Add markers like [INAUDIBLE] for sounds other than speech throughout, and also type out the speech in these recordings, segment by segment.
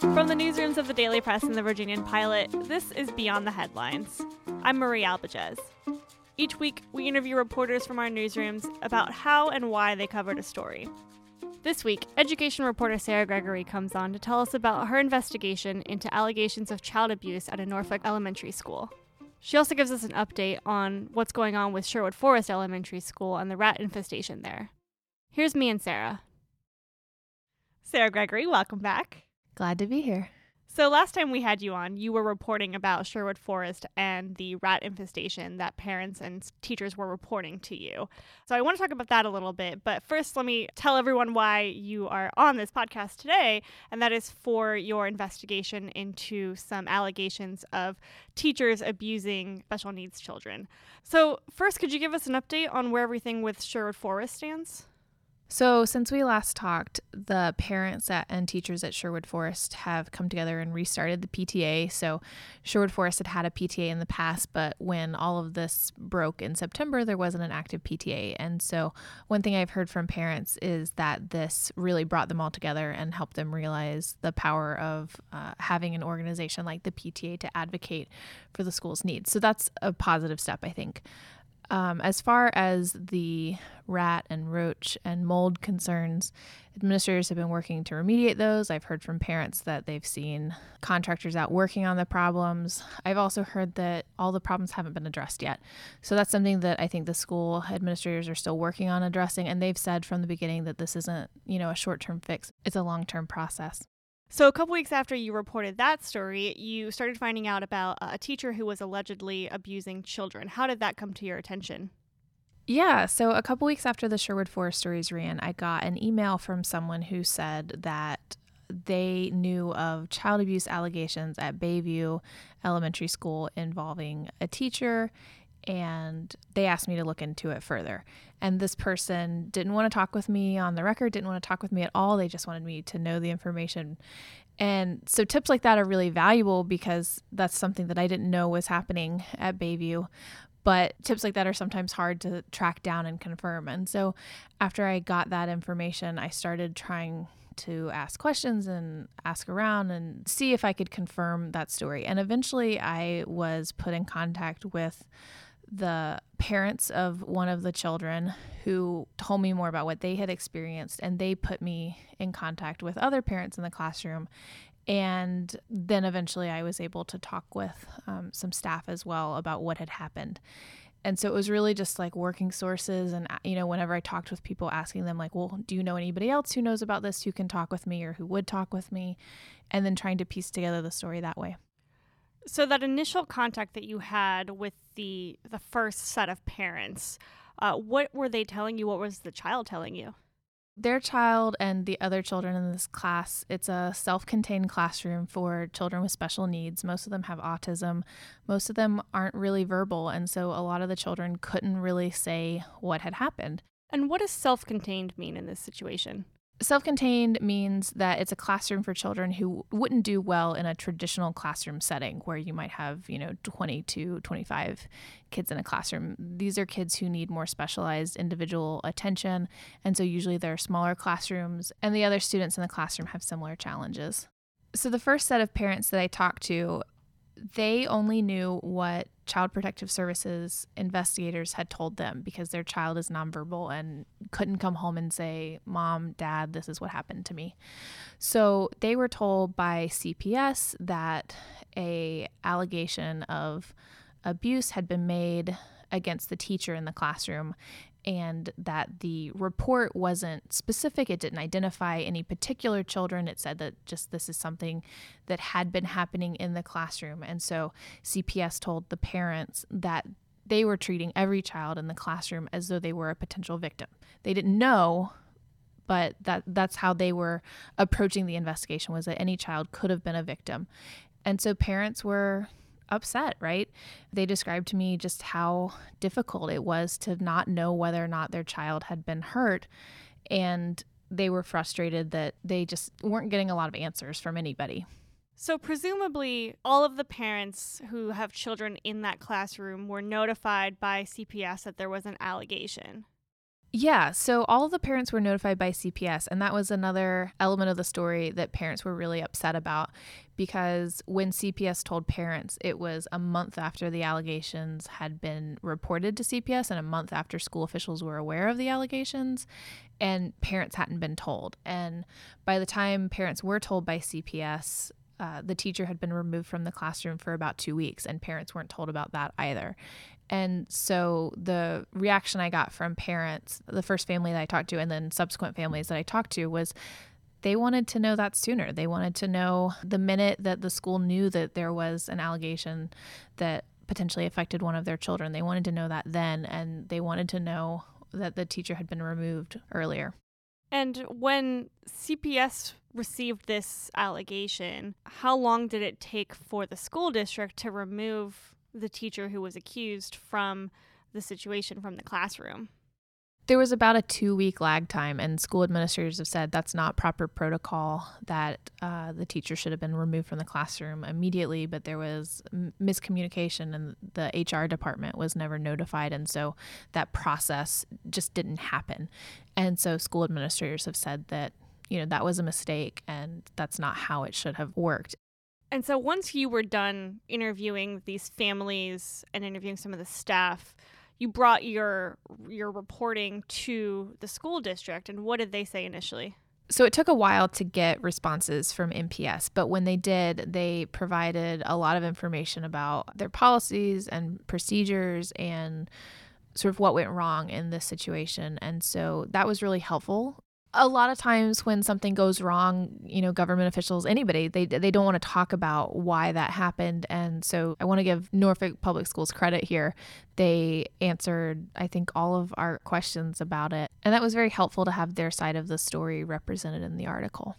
From the newsrooms of the Daily Press and the Virginian Pilot, this is Beyond the Headlines. I'm Marie Albiges. Each week, we interview reporters from our newsrooms about how and why they covered a story. This week, education reporter Sarah Gregory comes on to tell us about her investigation into allegations of child abuse at a Norfolk elementary school. She also gives us an update on what's going on with Sherwood Forest Elementary School and the rat infestation there. Here's me and Sarah. Sarah Gregory, welcome back. Glad to be here. So, last time we had you on, you were reporting about Sherwood Forest and the rat infestation that parents and teachers were reporting to you. So, I want to talk about that a little bit. But first, let me tell everyone why you are on this podcast today, and that is for your investigation into some allegations of teachers abusing special needs children. So, first, could you give us an update on where everything with Sherwood Forest stands? So, since we last talked, the parents at, and teachers at Sherwood Forest have come together and restarted the PTA. So, Sherwood Forest had had a PTA in the past, but when all of this broke in September, there wasn't an active PTA. And so, one thing I've heard from parents is that this really brought them all together and helped them realize the power of uh, having an organization like the PTA to advocate for the school's needs. So, that's a positive step, I think. Um, as far as the rat and roach and mold concerns, administrators have been working to remediate those. I've heard from parents that they've seen contractors out working on the problems. I've also heard that all the problems haven't been addressed yet. So that's something that I think the school administrators are still working on addressing. And they've said from the beginning that this isn't, you know, a short term fix, it's a long term process. So, a couple weeks after you reported that story, you started finding out about a teacher who was allegedly abusing children. How did that come to your attention? Yeah, so a couple weeks after the Sherwood Forest stories ran, I got an email from someone who said that they knew of child abuse allegations at Bay View Elementary School involving a teacher and they asked me to look into it further. And this person didn't want to talk with me on the record, didn't want to talk with me at all. They just wanted me to know the information. And so tips like that are really valuable because that's something that I didn't know was happening at Bay View. But tips like that are sometimes hard to track down and confirm. And so after I got that information, I started trying to ask questions and ask around and see if I could confirm that story. And eventually I was put in contact with the parents of one of the children who told me more about what they had experienced, and they put me in contact with other parents in the classroom. And then eventually I was able to talk with um, some staff as well about what had happened. And so it was really just like working sources. And, you know, whenever I talked with people, asking them, like, well, do you know anybody else who knows about this who can talk with me or who would talk with me? And then trying to piece together the story that way. So that initial contact that you had with the the first set of parents, uh, what were they telling you? What was the child telling you? Their child and the other children in this class, it's a self contained classroom for children with special needs. Most of them have autism. Most of them aren't really verbal. And so a lot of the children couldn't really say what had happened. And what does self contained mean in this situation? Self contained means that it's a classroom for children who wouldn't do well in a traditional classroom setting where you might have, you know, 20 to 25 kids in a classroom. These are kids who need more specialized individual attention. And so usually they're smaller classrooms, and the other students in the classroom have similar challenges. So the first set of parents that I talked to they only knew what Child Protective Services investigators had told them because their child is nonverbal and couldn't come home and say, Mom, Dad, this is what happened to me. So they were told by CPS that a allegation of abuse had been made against the teacher in the classroom and that the report wasn't specific. It didn't identify any particular children. It said that just this is something that had been happening in the classroom. And so CPS told the parents that they were treating every child in the classroom as though they were a potential victim. They didn't know but that that's how they were approaching the investigation was that any child could have been a victim. And so parents were upset, right? They described to me just how difficult it was to not know whether or not their child had been hurt. And they were frustrated that they just weren't getting a lot of answers from anybody. So, presumably, all of the parents who have children in that classroom were notified by CPS that there was an allegation. Yeah, so all the parents were notified by CPS, and that was another element of the story that parents were really upset about because when CPS told parents, it was a month after the allegations had been reported to CPS and a month after school officials were aware of the allegations, and parents hadn't been told. And by the time parents were told by CPS, uh, the teacher had been removed from the classroom for about two weeks, and parents weren't told about that either. And so the reaction I got from parents, the first family that I talked to, and then subsequent families that I talked to, was they wanted to know that sooner. They wanted to know the minute that the school knew that there was an allegation that potentially affected one of their children. They wanted to know that then, and they wanted to know that the teacher had been removed earlier. And when CPS received this allegation, how long did it take for the school district to remove the teacher who was accused from the situation from the classroom. There was about a two week lag time, and school administrators have said that's not proper protocol, that uh, the teacher should have been removed from the classroom immediately, but there was m- miscommunication, and the HR department was never notified. And so that process just didn't happen. And so school administrators have said that you know that was a mistake and that's not how it should have worked and so once you were done interviewing these families and interviewing some of the staff, you brought your your reporting to the school district and what did they say initially? So it took a while to get responses from MPS, but when they did, they provided a lot of information about their policies and procedures and sort of what went wrong in this situation. And so that was really helpful a lot of times when something goes wrong, you know, government officials, anybody, they they don't want to talk about why that happened. And so I want to give Norfolk Public Schools credit here. They answered, I think, all of our questions about it. And that was very helpful to have their side of the story represented in the article.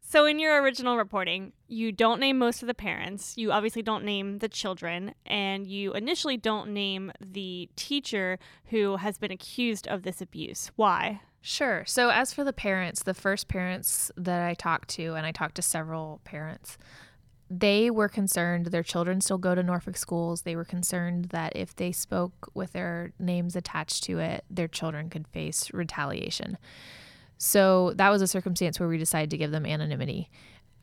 So, in your original reporting, you don't name most of the parents. You obviously don't name the children. And you initially don't name the teacher who has been accused of this abuse. Why? Sure. So, as for the parents, the first parents that I talked to, and I talked to several parents, they were concerned their children still go to Norfolk schools. They were concerned that if they spoke with their names attached to it, their children could face retaliation. So, that was a circumstance where we decided to give them anonymity.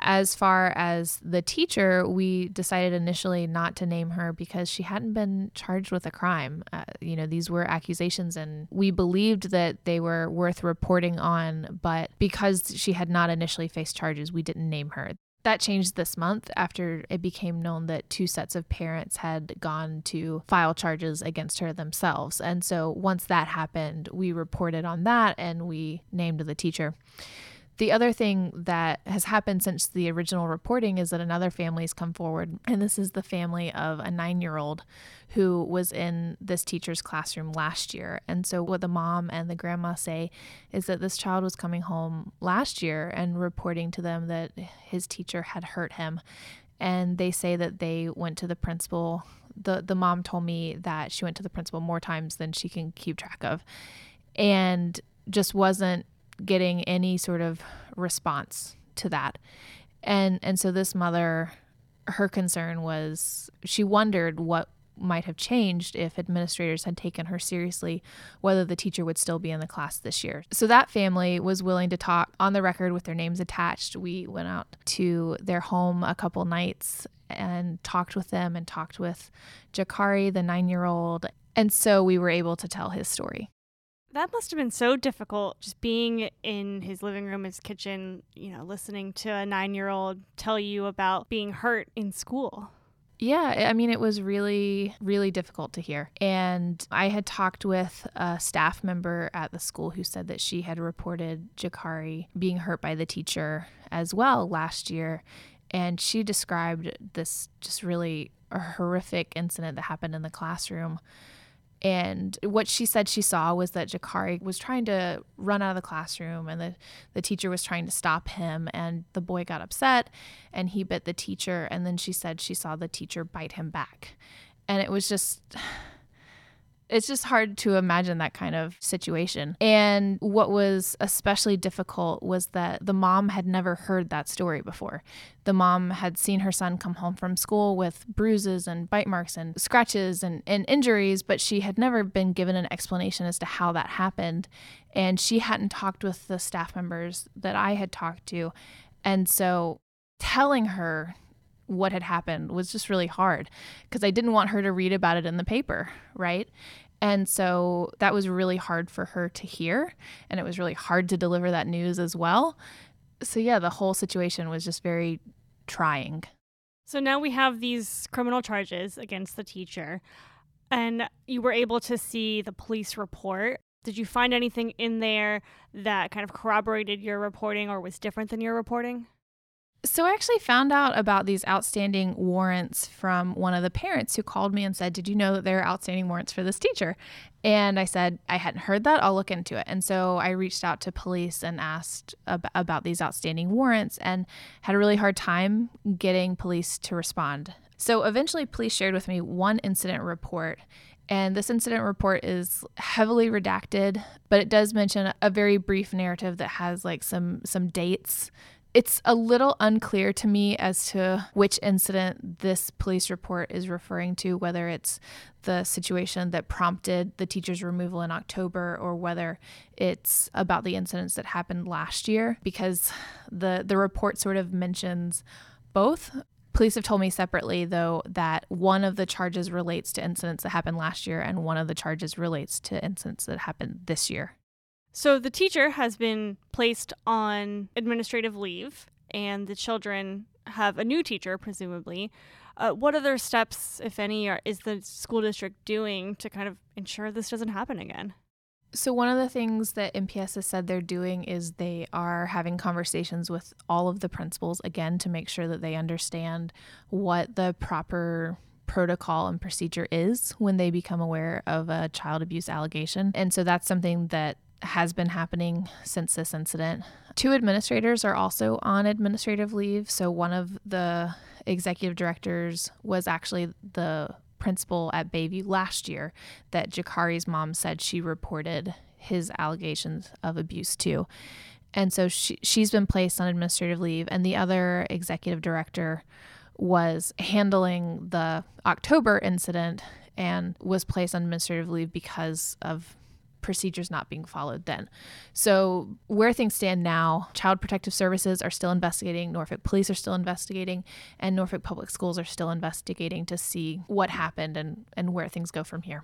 As far as the teacher, we decided initially not to name her because she hadn't been charged with a crime. Uh, you know, these were accusations, and we believed that they were worth reporting on, but because she had not initially faced charges, we didn't name her. That changed this month after it became known that two sets of parents had gone to file charges against her themselves. And so once that happened, we reported on that and we named the teacher. The other thing that has happened since the original reporting is that another family has come forward, and this is the family of a nine year old who was in this teacher's classroom last year. And so, what the mom and the grandma say is that this child was coming home last year and reporting to them that his teacher had hurt him. And they say that they went to the principal. The, the mom told me that she went to the principal more times than she can keep track of and just wasn't getting any sort of response to that. And and so this mother her concern was she wondered what might have changed if administrators had taken her seriously, whether the teacher would still be in the class this year. So that family was willing to talk on the record with their names attached. We went out to their home a couple nights and talked with them and talked with Jakari, the nine year old. And so we were able to tell his story. That must have been so difficult just being in his living room, his kitchen, you know, listening to a nine year old tell you about being hurt in school. Yeah, I mean, it was really, really difficult to hear. And I had talked with a staff member at the school who said that she had reported Jakari being hurt by the teacher as well last year. And she described this just really horrific incident that happened in the classroom and what she said she saw was that Jakari was trying to run out of the classroom and the, the teacher was trying to stop him. And the boy got upset and he bit the teacher. And then she said she saw the teacher bite him back. And it was just, [SIGHS] It's just hard to imagine that kind of situation. And what was especially difficult was that the mom had never heard that story before. The mom had seen her son come home from school with bruises and bite marks and scratches and, and injuries, but she had never been given an explanation as to how that happened. And she hadn't talked with the staff members that I had talked to. And so telling her what had happened was just really hard because I didn't want her to read about it in the paper, right? And so that was really hard for her to hear. And it was really hard to deliver that news as well. So, yeah, the whole situation was just very trying. So now we have these criminal charges against the teacher, and you were able to see the police report. Did you find anything in there that kind of corroborated your reporting or was different than your reporting? So I actually found out about these outstanding warrants from one of the parents who called me and said, Did you know that there are outstanding warrants for this teacher? And I said, I hadn't heard that. I'll look into it. And so I reached out to police and asked ab- about these outstanding warrants and had a really hard time getting police to respond. So eventually, police shared with me one incident report. And this incident report is heavily redacted, but it does mention a very brief narrative that has like some some dates it's a little unclear to me as to which incident this police report is referring to, whether it's the situation that prompted the teacher's removal in October or whether it's about the incidents that happened last year, because the, the report sort of mentions both. Police have told me separately, though, that one of the charges relates to incidents that happened last year and one of the charges relates to incidents that happened this year. So the teacher has been placed on administrative leave, and the children have a new teacher, presumably. Uh, what other steps, if any, are, is the school district doing to kind of ensure this doesn't happen again? So, one of the things that MPS has said they're doing is they are having conversations with all of the principals again to make sure that they understand what the proper protocol and procedure is when they become aware of a child abuse allegation. And so that's something that has been happening since this incident. Two administrators are also on administrative leave. So, one of the executive directors was actually the principal at Bay View last year that Jakari's mom said she reported his allegations of abuse to. And so she, she's been placed on administrative leave. And the other executive director was handling the October incident and was placed on administrative leave because of procedures not being followed then. So, where things stand now, Child Protective Services are still investigating, Norfolk Police are still investigating, and Norfolk Public Schools are still investigating to see what happened and, and where things go from here.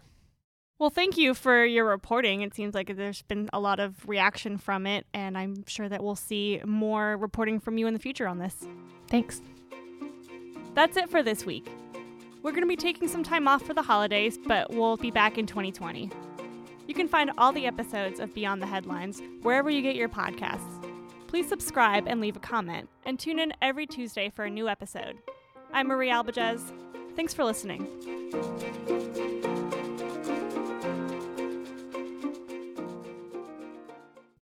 Well, thank you for your reporting. It seems like there's been a lot of reaction from it, and I'm sure that we'll see more reporting from you in the future on this. Thanks. That's it for this week. We're going to be taking some time off for the holidays, but we'll be back in 2020. You can find all the episodes of Beyond the Headlines wherever you get your podcasts. Please subscribe and leave a comment, and tune in every Tuesday for a new episode. I'm Marie Albiges. Thanks for listening.